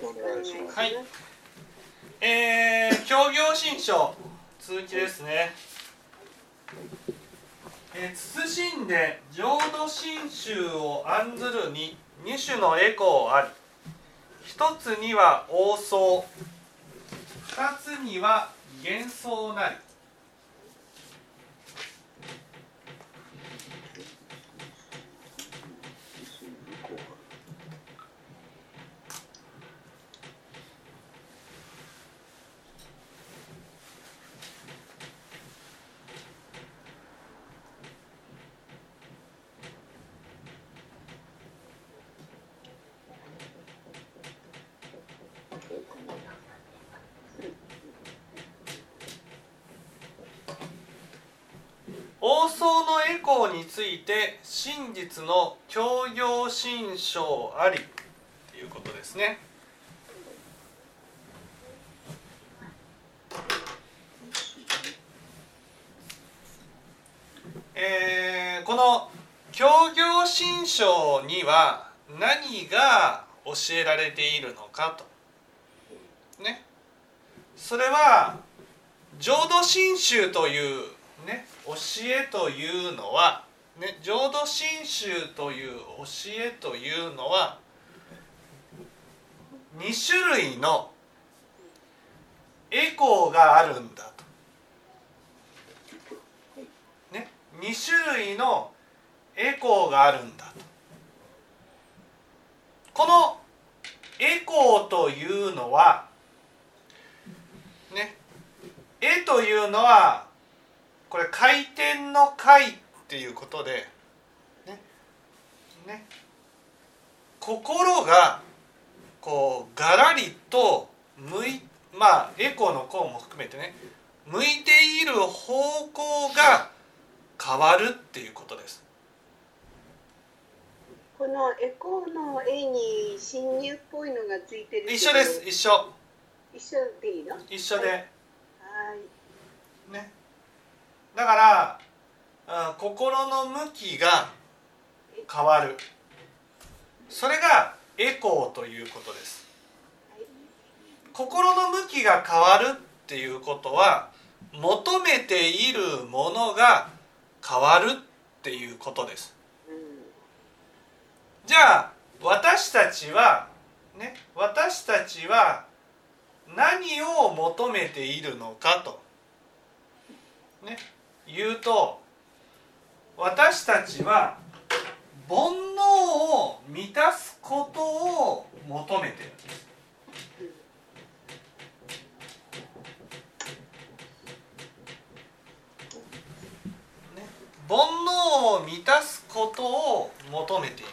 はい。えー、協業新書続きですね。えー、慎んで浄土真宗を案ずるに二種のエコーあり一つには王相二つには幻想なり王相のエコーについて真実の協業心象ありということですね。えー、この協業心象には何が教えられているのかと。ね。それは浄土真宗というね教えというのは、ね、浄土真宗という教えというのは2種類のエコーがあるんだと。ね、2種類のエコーがあるんだと。このエコーというのはね絵というのはこれ回転の回っていうことでねね心がこうがらりと向いまあエコーの項も含めてね向いている方向が変わるっていうことです。このエコーの絵に侵入っぽいのがついてる。一緒です一緒。一緒でいいの？一緒で。はい。ね。だからあ心の向きが変わる。それがエコーということです。心の向きが変わるっていうことは求めているものが変わるっていうことです。じゃあ私たちはね私たちは何を求めているのかとね言うと私たちは煩悩を満たすことを求めてるんです。煩悩を満たすことを求めている。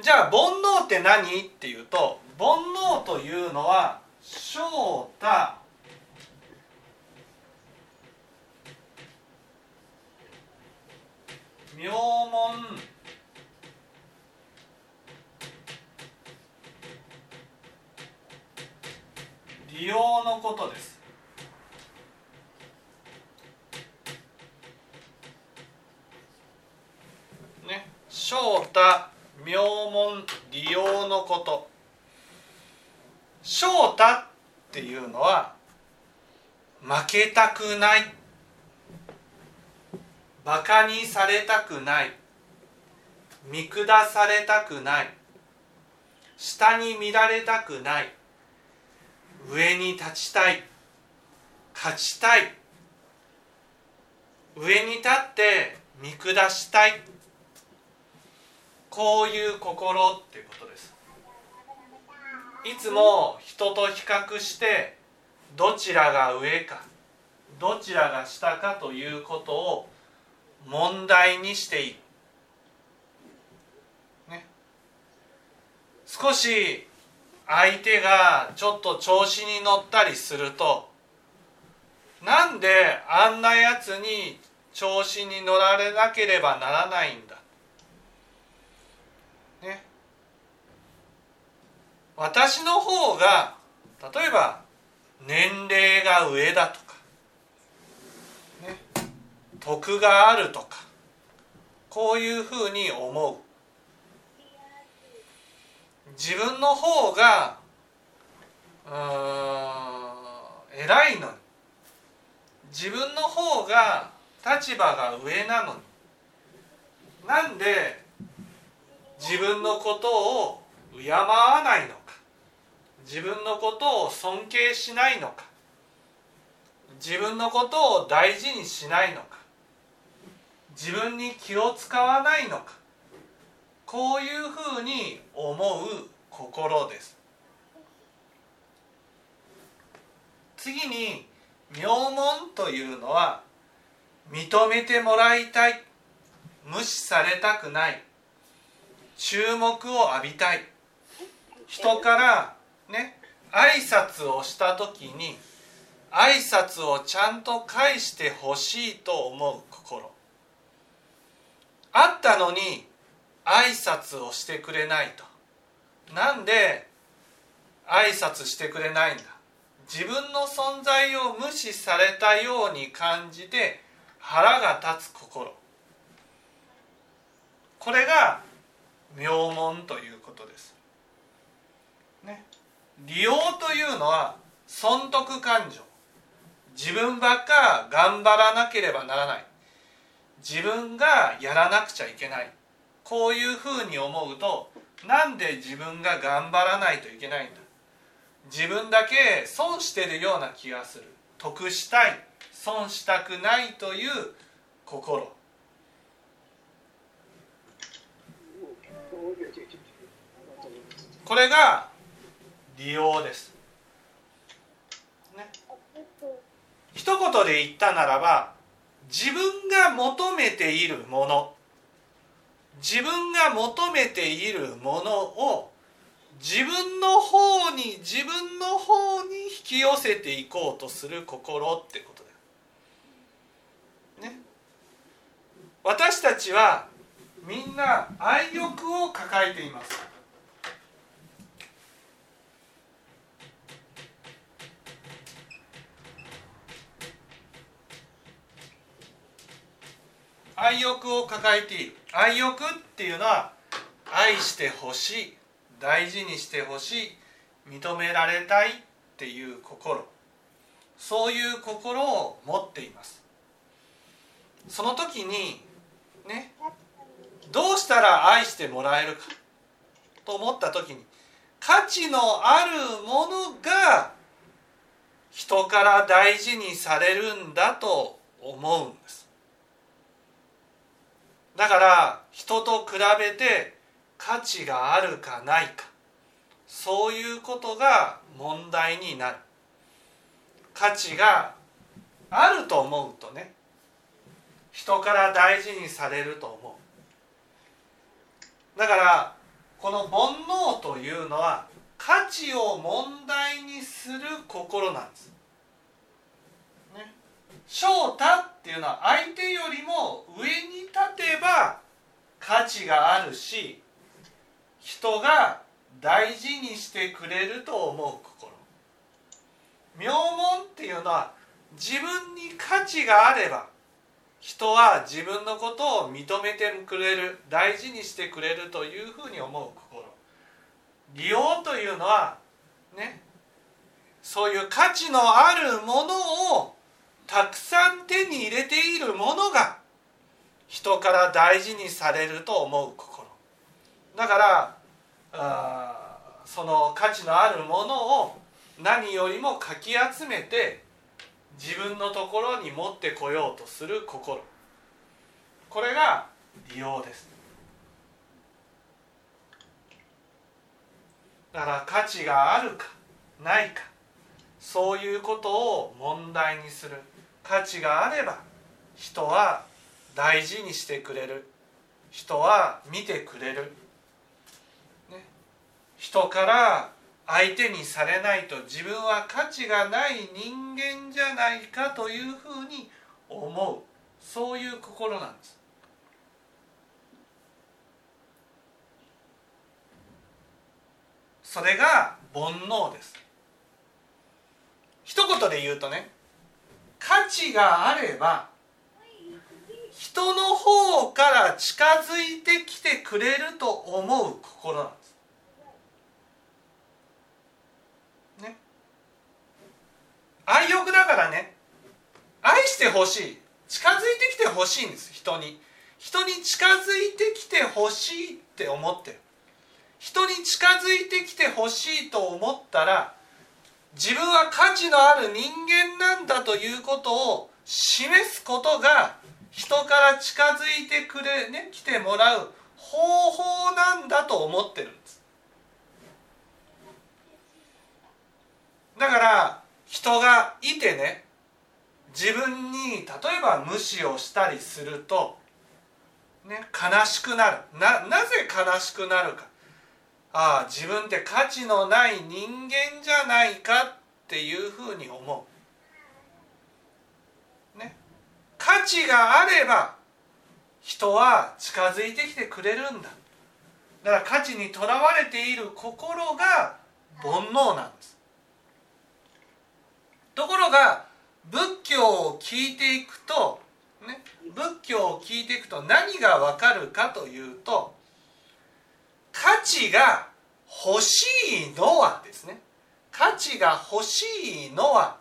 じゃあ煩悩って何？っていうと煩悩というのは正太名門。利用のことです。ね、正太名門利用のこと。正太っていうのは負けたくない。バカにされたくない。見下されたくない。下に見られたくない。上に立ちたい。勝ちたい。上に立って見下したい。こういう心っていうことです。いつも人と比較してどちらが上かどちらが下かということを問題にしている、ね、少し相手がちょっと調子に乗ったりするとなんであんなやつに調子に乗られなければならないんだ。ね。私の方が例えば年齢が上だと。徳があるとかこういうふうに思う。自分の方がうーん偉いのに。自分の方が立場が上なのに。なんで自分のことを敬わないのか。自分のことを尊敬しないのか。自分のことを大事にしないのか。自分に気を使わないのか。こういうふうに思う心です。次に名門というのは認めてもらいたい。無視されたくない。注目を浴びたい。人からね挨拶をした時に挨拶をちゃんと返してほしいと思う心。あったのに挨拶をしてくれないと。なんで挨拶してくれないんだ。自分の存在を無視されたように感じて腹が立つ心。これが名門ということです。ね、利用というのは損得感情。自分ばっか頑張らなければならない。自分がやらなくちゃいけない。こういうふうに思うとなんで自分が頑張らないといけないんだ。自分だけ損してるような気がする。得したい損したくないという心。これが利用です、ね、一言で言ったならば自分が求めているもの自分が求めているものを自分の方に自分の方に引き寄せていこうとする心ってことだよ。ね。私たちはみんな愛欲を抱えています。愛欲を抱えている。愛欲っていうのは愛してほしい大事にしてほしい認められたいっていう心。そういう心を持っています。その時にねどうしたら愛してもらえるか。と思った時に価値のあるものが人から大事にされるんだと思うんです。だから人と比べて価値があるかないか。そういうことが問題になる。価値があると思うとね人から大事にされると思う。だからこの煩悩というのは価値を問題にする心なんです。翔太っていうのは相手よりも上に立てば価値があるし人が大事にしてくれると思う心。名門っていうのは自分に価値があれば人は自分のことを認めてくれる大事にしてくれるというふうに思う心。利用というのはねそういう価値のあるものをたくさん手に入れているものが人から大事にされると思う心。だからあその価値のあるものを何よりもかき集めて自分のところに持ってこようとする心。これが利用です。だから価値があるかないかそういうことを問題にする。価値があれば人は大事にしてくれる人は見てくれる、ね、人から相手にされないと自分は価値がない人間じゃないかというふうに思うそういう心なんです。それが煩悩です。一言で言うとね価値があれば人の方から近づいてきてくれると思う心なんです。ね。愛欲だからね愛してほしい近づいてきてほしいんです人に。人に近づいてきてほしいって思ってる。人に近づいてきてほしいと思ったら自分は価値のある人間なんだということを示すことが人から近づいてくれね来てもらう方法なんだと思ってるんです。だから人がいてね自分に例えば無視をしたりすると、ね、悲しくなる。ななぜ悲しくなるか。ああ自分って価値のない人間じゃないかっていうふうに思う。ね、価値があれば人は近づいてきてくれるんだ。だから価値にとらわれている心が煩悩なんです。ところが仏教を聞いていくと、ね、仏教を聞いていくと何がわかるかというと価値が欲しいのはですね価値が欲しいのは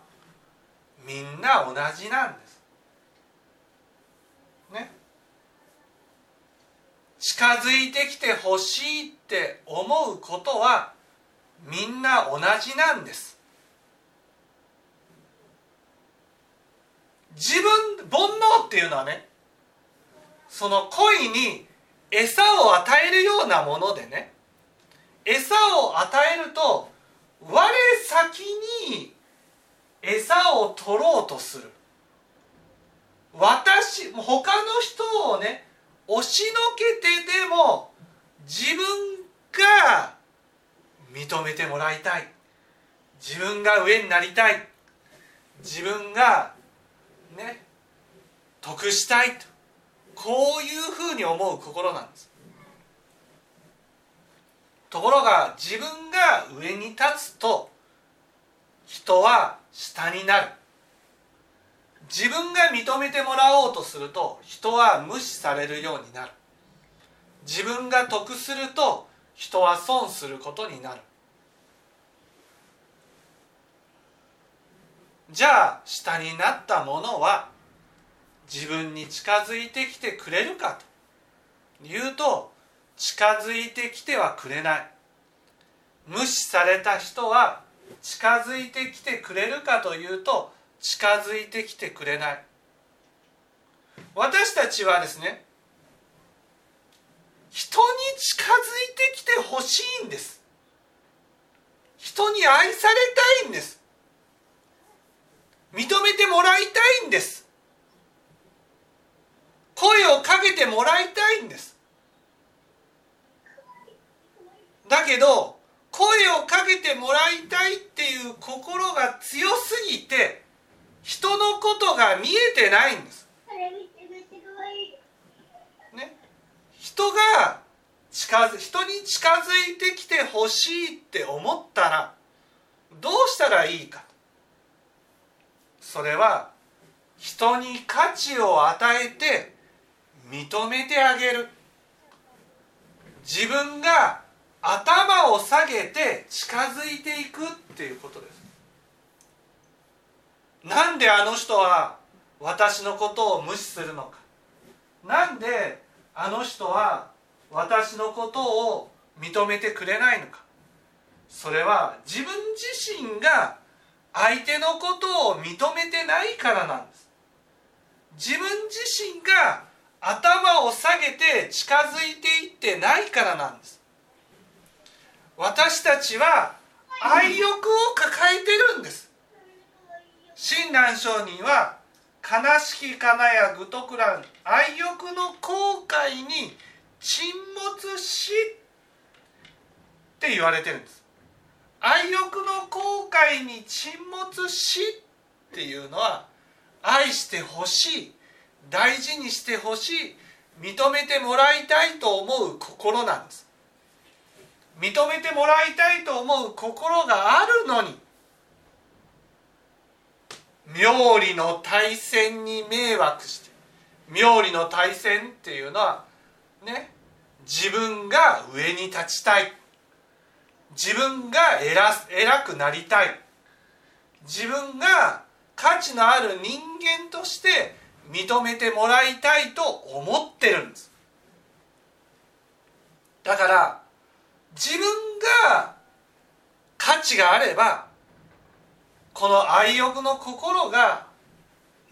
みんな同じなんです。ね。近づいてきて欲しいって思うことはみんな同じなんです。自分煩悩っていうのはねその恋に餌を与えるようなものでね餌を与えると我先に餌を取ろうとする。私他の人をね押しのけてでも自分が認めてもらいたい。自分が上になりたい。自分がね得したいと。こういうふうに思う心なんです。ところが自分が上に立つと人は下になる。自分が認めてもらおうとすると人は無視されるようになる。自分が得すると人は損することになる。じゃあ下になったものは自分に近づいてきてくれるかと。いうと近づいてきてはくれない。無視された人は近づいてきてくれるかというと近づいてきてくれない。私たちはですね人に近づいてきてほしいんです。人に愛されたいんです。認めてもらいたいんです。声をかけてもらいたいんです。だけど声をかけてもらいたいっていう心が強すぎて人のことが見えてないんです。ね、人が近づ人に近づいてきてほしいって思ったらどうしたらいいか。それは人に価値を与えて認めてあげる。自分が頭を下げて近づいていくっていうことです。なんであの人は私のことを無視するのか。なんであの人は私のことを認めてくれないのか。それは自分自身が相手のことを認めてないからなんです。自分自身が頭を下げて近づいていってないからなんです。私たちは愛欲を抱えてるんです。親鸞上人は悲しきかなや愚徳乱愛欲の後悔に沈没しって言われてるんです。愛欲の後悔に沈没しっていうのは愛してほしい。大事にしてほしい認めてもらいたいと思う心なんです。認めてもらいたいと思う心があるのに妙理の対戦に迷惑して妙理の対戦っていうのはね自分が上に立ちたい自分が偉偉くなりたい自分が価値のある人間として認めてもらいたいと思ってるんです。だから自分が価値があればこの愛欲の心が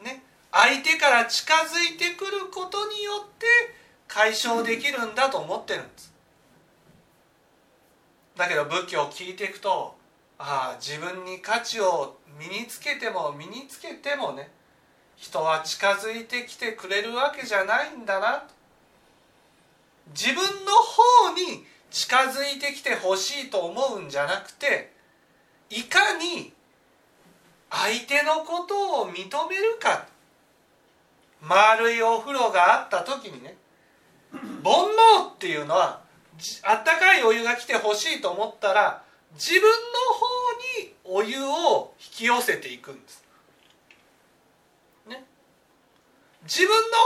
ね相手から近づいてくることによって解消できるんだと思ってるんです。だけど仏教を聞いていくとああ自分に価値を身につけても身につけてもね人は近づいてきてくれるわけじゃないんだな自分の方に近づいてきてほしいと思うんじゃなくていかに相手のことを認めるか丸いお風呂があった時にね煩悩っていうのはあったかいお湯が来てほしいと思ったら自分の方にお湯を引き寄せていくんです。ね、自分の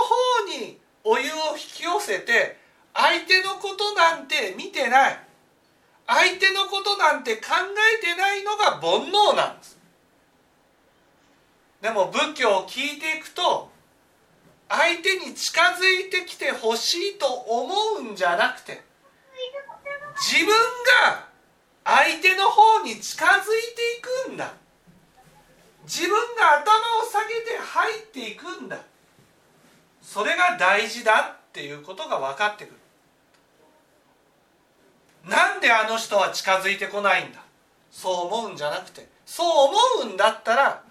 方にお湯を引き寄せて相手のことなんて見てない。相手のことなんて考えてないのが煩悩なんです。でも仏教を聞いていくと相手に近づいてきてほしいと思うんじゃなくて自分が相手の方に近づいていくんだ。自分が頭を下げて入っていくんだ。それが大事だっていうことが分かってくる。なんであの人は近づいてこないんだ？そう思うんじゃなくてそう思うんだったら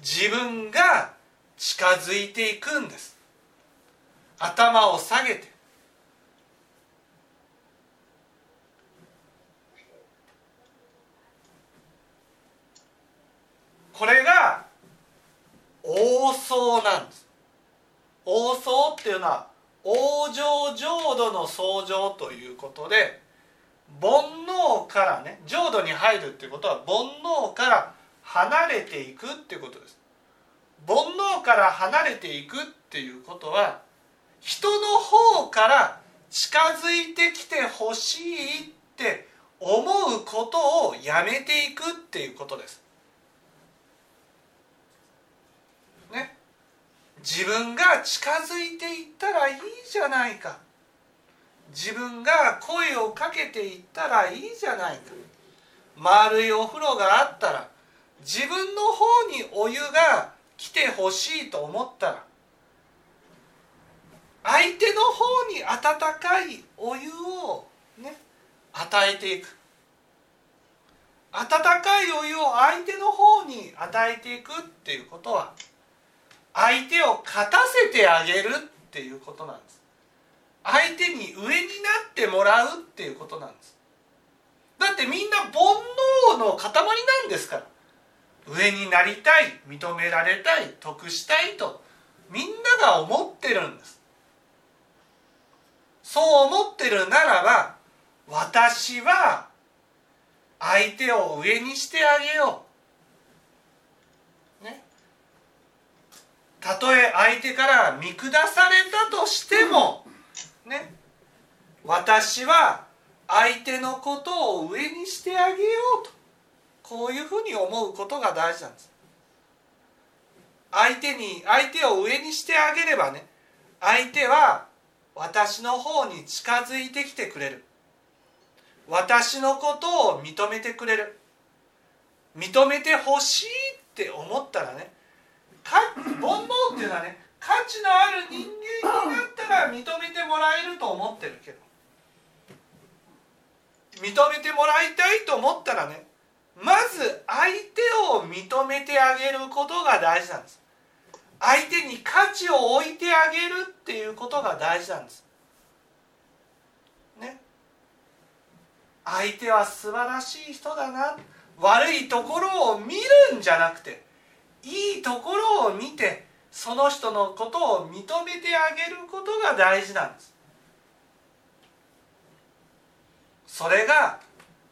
自分が近づいていくんです。頭を下げて。これが王相なんです。王相っていうのは往生浄土の相乗ということで煩悩からね浄土に入るっていうことは煩悩から離れていくっていうことです。煩悩から離れていくっていうことは人の方から近づいてきてほしいって思うことをやめていくっていうことです。自分が近づいていったらいいじゃないか。自分が声をかけていったらいいじゃないか。丸いお風呂があったら自分の方にお湯が来てほしいと思ったら相手の方に温かいお湯をね与えていく。温かいお湯を相手の方に与えていくっていうことは相手を勝たせてあげるっていうことなんです。相手に上になってもらうっていうことなんです。だってみんな煩悩の塊なんですから。上になりたい認められたい得したいとみんなが思ってるんです。そう思ってるならば私は相手を上にしてあげよう。たとえ相手から見下されたとしてもね私は相手のことを上にしてあげようとこういうふうに思うことが大事なんです。相手に相手を上にしてあげればね相手は私の方に近づいてきてくれる。私のことを認めてくれる。認めてほしいって思ったらねか煩悩っていうのはね価値のある人間になったら認めてもらえると思ってるけど。認めてもらいたいと思ったらねまず相手を認めてあげることが大事なんです。相手に価値を置いてあげるっていうことが大事なんです。ね。相手は素晴らしい人だな。悪いところを見るんじゃなくていいところを見てその人のことを認めてあげることが大事なんです。それが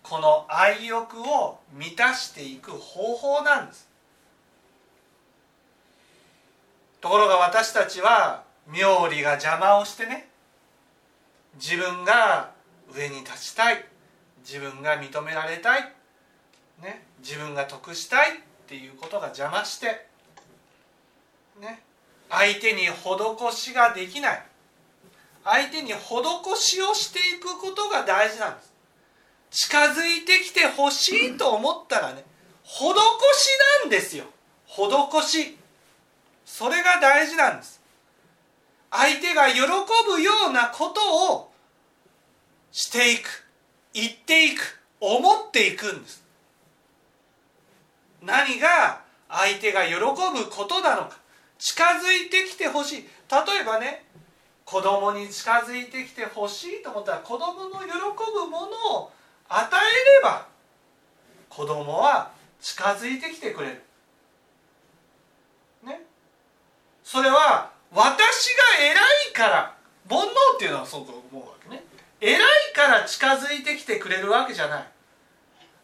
この愛欲を満たしていく方法なんです。ところが私たちは妙理が邪魔をしてね自分が上に立ちたい自分が認められたい、ね、自分が得したいっっていうことが邪魔してね相手に施しができない。相手に施しをしていくことが大事なんです。近づいてきてほしいと思ったらね施しなんですよ。施し。それが大事なんです。相手が喜ぶようなことをしていく言っていく思っていくんです。何が相手が喜ぶことなのか近づいてきてほしい例えばね子供に近づいてきてほしいと思ったら子供の喜ぶものを与えれば子供は近づいてきてくれる。ね。それは私が偉いから煩悩っていうのはそうと思うわけね。偉いから近づいてきてくれるわけじゃない。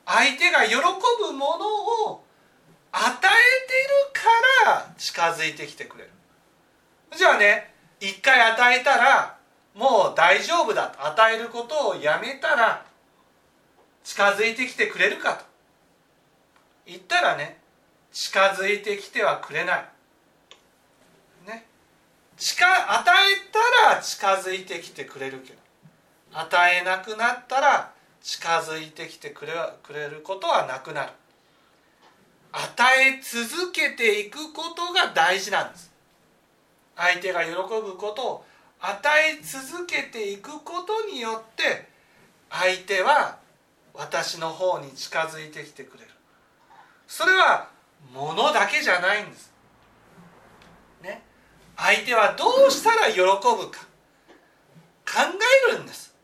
相手が喜ぶものを与えてるから近づいてきてくれる。じゃあね一回与えたらもう大丈夫だと与えることをやめたら近づいてきてくれるかと言ったらね近づいてきてはくれない。ね、近与えたら近づいてきてくれるけど与えなくなったら近づいてきてくれくれることはなくなる。与え続けていくことが大事なんです。相手が喜ぶことを与え続けていくことによって相手は私の方に近づいてきてくれるそれは物だけじゃないんです。ね、相手はどうしたら喜ぶか考えるんです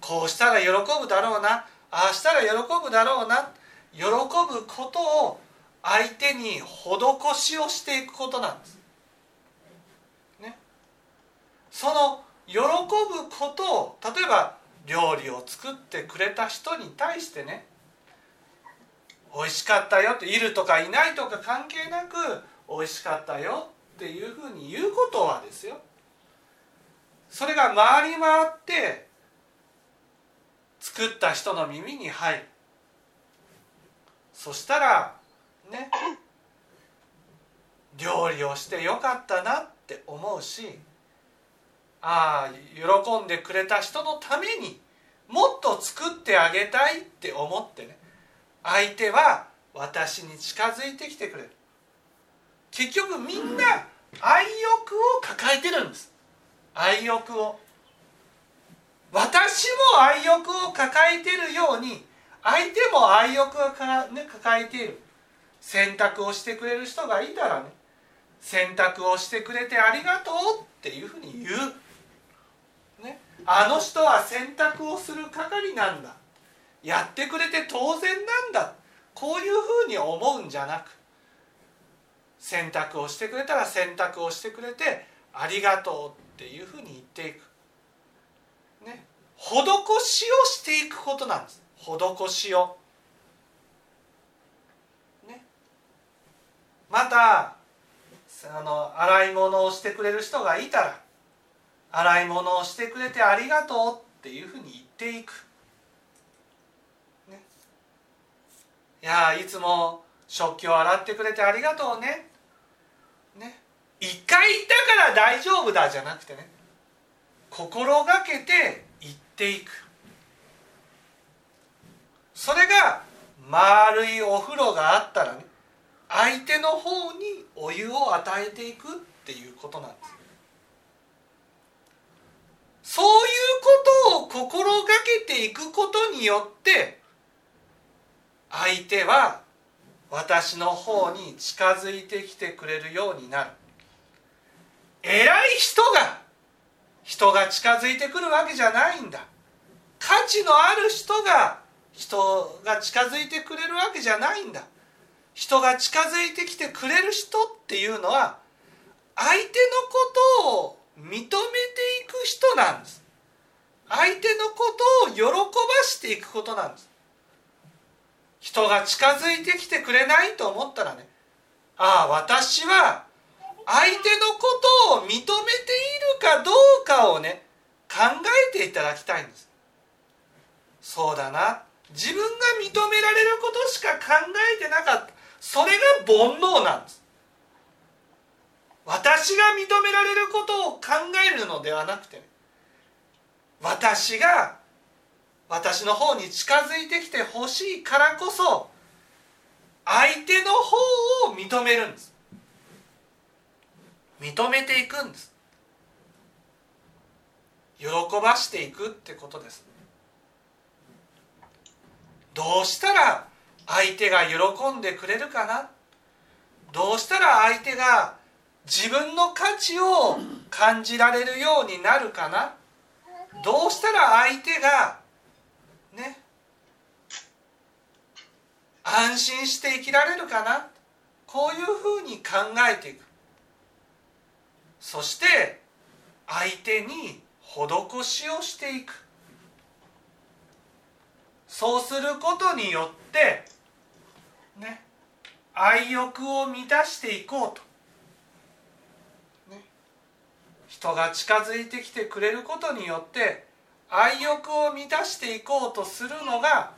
こうしたら喜ぶだろうなああしたら喜ぶだろうな喜ぶことを相手に施しをしていくことなんです。ね、その喜ぶことを例えば料理を作ってくれた人に対してね美味しかったよっているとかいないとか関係なく美味しかったよっていうふうに言うことはですよ。それが回り回って作った人の耳に入る。そしたらね料理をしてよかったなって思うしああ喜んでくれた人のためにもっと作ってあげたいって思ってね相手は私に近づいてきてくれる。結局みんな愛欲を抱えてるんです。愛欲を。私も愛欲を抱えてるように相手も愛欲をか、ね、抱えている。選択をしてくれる人がいたらね選択をしてくれてありがとうっていうふうに言う、ね、あの人は選択をする係なんだ。やってくれて当然なんだ。こういうふうに思うんじゃなく。選択をしてくれたら選択をしてくれてありがとうっていうふうに言っていく。ね、施しをしていくことなんです。施しを。ね、またあの洗い物をしてくれる人がいたら洗い物をしてくれてありがとうっていうふうに言っていく。ねいやいつも食器を洗ってくれてありがとうね。ね。一回言ったから大丈夫だじゃなくてね心がけて言っていくそれが丸いお風呂があったらね相手の方にお湯を与えていくっていうことなんです。そういうことを心がけていくことによって相手は私の方に近づいてきてくれるようになる。偉い人が人が近づいてくるわけじゃないんだ。価値のある人が人が近づいてくれるわけじゃないんだ。人が近づいてきてくれる人っていうのは相手のことを認めていく人なんです。相手のことを喜ばしていくことなんです。人が近づいてきてくれないと思ったらねああ私は相手のことを認めているかどうかをね考えていただきたいんです。そうだな。自分が認められることしか考えてなかった。それが煩悩なんです。私が認められることを考えるのではなくて、私が私の方に近づいてきてほしいからこそ相手の方を認めるんです。認めていくんです。喜ばしていくってことです。どうしたら相手が喜んでくれるかな？どうしたら相手が自分の価値を感じられるようになるかな？どうしたら相手がね安心して生きられるかな？こういうふうに考えていく。そして相手に施しをしていく。そうすることによってね愛欲を満たしていこうと、ね、人が近づいてきてくれることによって愛欲を満たしていこうとするのが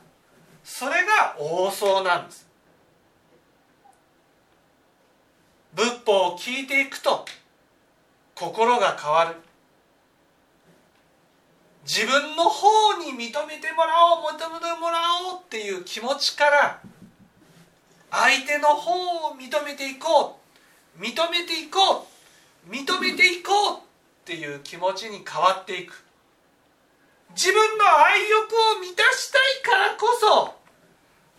それが王相なんです。仏法を聞いていくと心が変わる。自分の方に認めてもらおう認めてもらおうっていう気持ちから相手の方を認めていこう認めていこう認めていこうっていう気持ちに変わっていく。自分の愛欲を満たしたいからこそ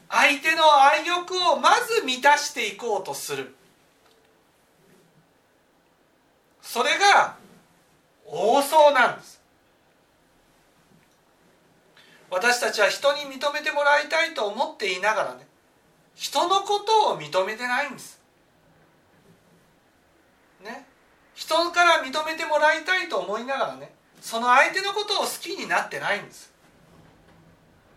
相手の愛欲をまず満たしていこうとする。それが王相なんです。私たちは人に認めてもらいたいと思っていながらね人のことを認めてないんです。ね。人から認めてもらいたいと思いながらねその相手のことを好きになってないんです。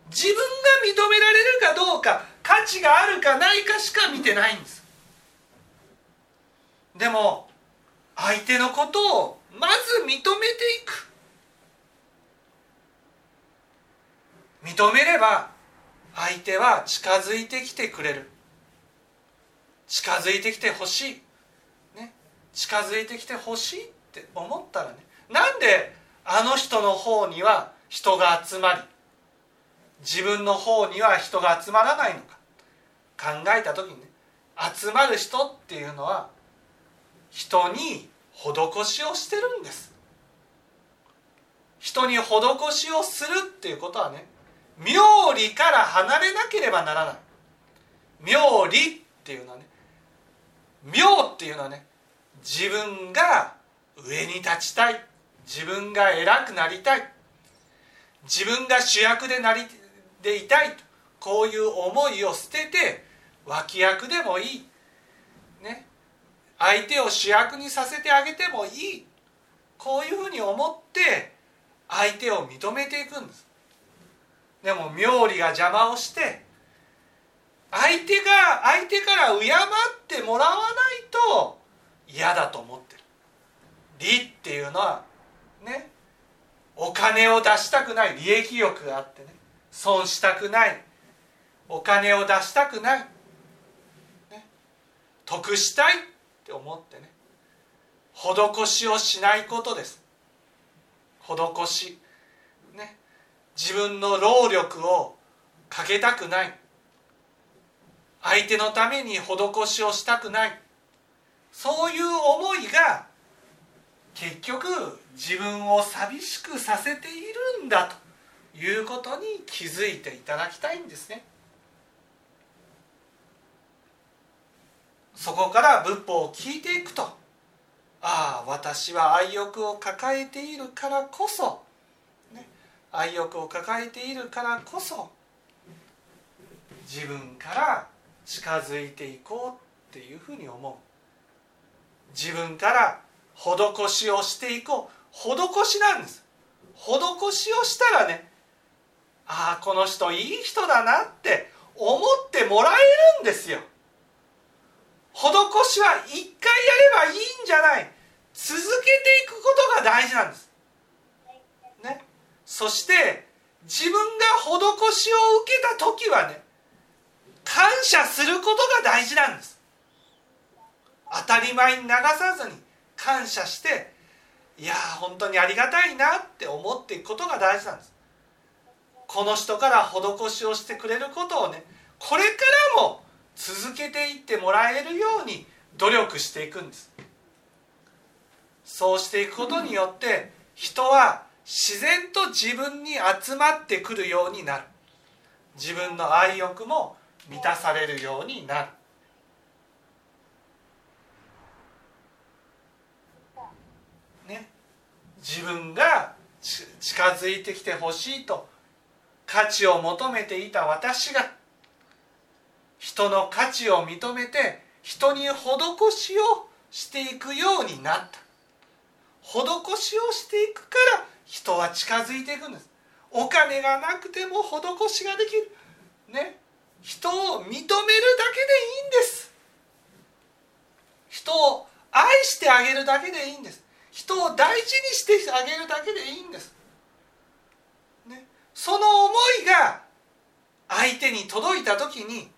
自分が認められるかどうか価値があるかないかしか見てないんです。でも相手のことをまず認めていく。認めれば相手は近づいてきてくれる。近づいてきてほしい、ね、近づいてきてほしいって思ったらね。なんであの人の方には人が集まり自分の方には人が集まらないのか。考えた時にね集まる人っていうのは人に施しをしてるんです。人に施しをするっていうことはね妙理から離れなければならない。妙理っていうのはね妙っていうのはね自分が上に立ちたい。自分が偉くなりたい。自分が主役でなりでいたい。とこういう思いを捨てて脇役でもいい、ね、相手を主役にさせてあげてもいい。こういうふうに思って相手を認めていくんです。でも妙理が邪魔をして相手が相手から敬ってもらわないと嫌だと思ってる。利っていうのはねお金を出したくない。利益欲があってね。損したくない。お金を出したくない、ね、得したいって思ってね。施しをしないことです。施し。自分の労力をかけたくない相手のために施しをしたくないそういう思いが結局自分を寂しくさせているんだということに気づいていただきたいんですね。そこから仏法を聞いていくとああ私は愛欲を抱えているからこそ、愛欲を抱えているからこそ自分から近づいていこうっていうふうに思う。自分から施しをしていこう。施しなんです。施しをしたらねああこの人いい人だなって思ってもらえるんですよ。施しは一回やればいいんじゃない。続けていくことが大事なんです。そして自分が施しを受けた時はね感謝することが大事なんです。当たり前に流さずに感謝していや本当にありがたいなって思っていくことが大事なんです。この人から施しをしてくれることをねこれからも続けていってもらえるように努力していくんです。そうしていくことによって人は自然と自分に集まってくるようになる。自分の愛欲も満たされるようになる。ね。自分が近づいてきてほしいと価値を求めていた私が人の価値を認めて人に施しをしていくようになった。施しをしていくから人は近づいていくんです。お金がなくても施しができる。ね。人を認めるだけでいいんです。人を愛してあげるだけでいいんです。人を大事にしてあげるだけでいいんです、ね、その思いが相手に届いた時に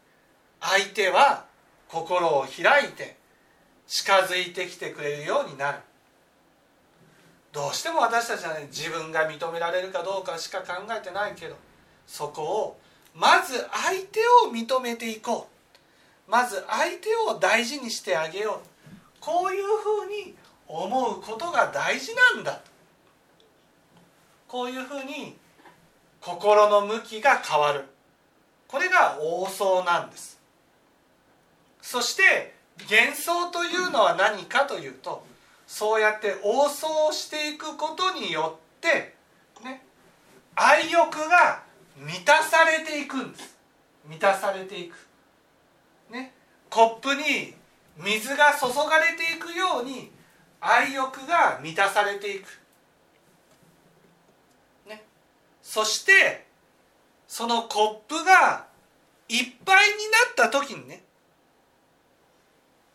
相手は心を開いて近づいてきてくれるようになる。どうしても私たちはね自分が認められるかどうかしか考えてないけどそこをまず相手を認めていこう。まず相手を大事にしてあげよう。こういうふうに思うことが大事なんだ。こういうふうに心の向きが変わる。これが王相なんです。そして幻想というのは何かというとそうやって応答していくことによってね愛欲が満たされていくんです。満たされていく。ねコップに水が注がれていくように愛欲が満たされていく、ね、そしてそのコップがいっぱいになった時にね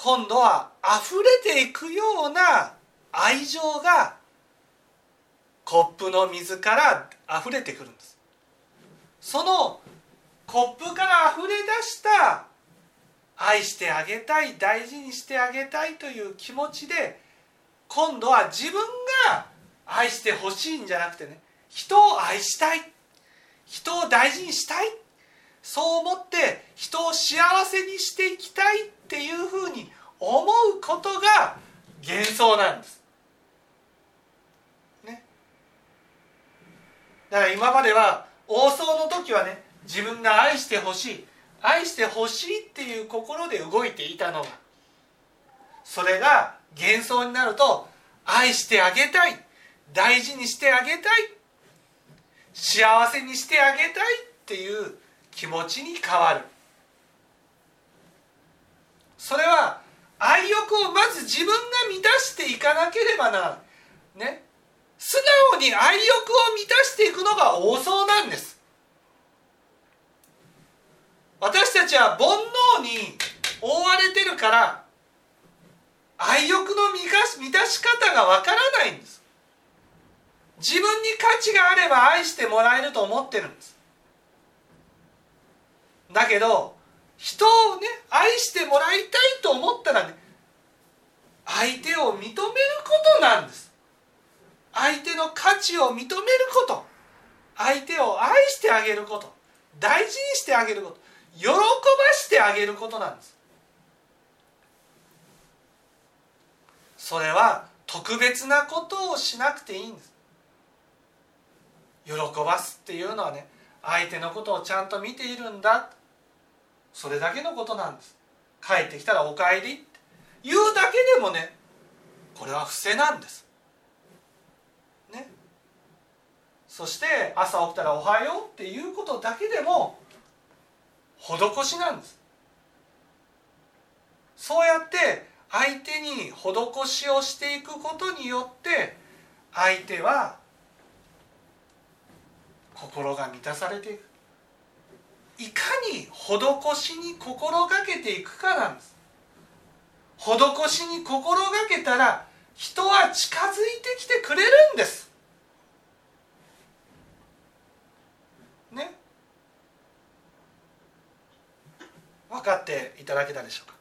今度は溢れていくような愛情がコップの水から溢れてくるんです。そのコップから溢れ出した愛してあげたい大事にしてあげたいという気持ちで今度は自分が愛してほしいんじゃなくてね人を愛したい人を大事にしたい。そう思って人を幸せにしていきたい。っていうふうに思うことが幻想なんです。ね。だから今までは王相の時はね自分が愛してほしい愛してほしいっていう心で動いていたのがそれが幻想になると愛してあげたい大事にしてあげたい幸せにしてあげたいっていう気持ちに変わるそれは愛欲をまず自分が満たしていかなければな。らないね。素直に愛欲を満たしていくのが王相なんです。私たちは煩悩に覆われてるから愛欲の満たし方がわからないんです。自分に価値があれば愛してもらえると思ってるんです。だけど人をね愛してもらいたいと思ったらね相手を認めることなんです。相手の価値を認めること。相手を愛してあげること。大事にしてあげること。喜ばしてあげることなんです。それは特別なことをしなくていいんです。喜ばすっていうのはね相手のことをちゃんと見ているんだ。それだけのことなんです。帰ってきたら「おかえり」って。言うだけでもねこれは伏せなんです。ね。そして朝起きたら「おはよう」っていうことだけでも施しなんです。そうやって相手に施しをしていくことによって相手は心が満たされていく。いかに施しに心がけていくかなんです。施しに心がけたら人は近づいてきてくれるんです。ね。分かっていただけたでしょうか？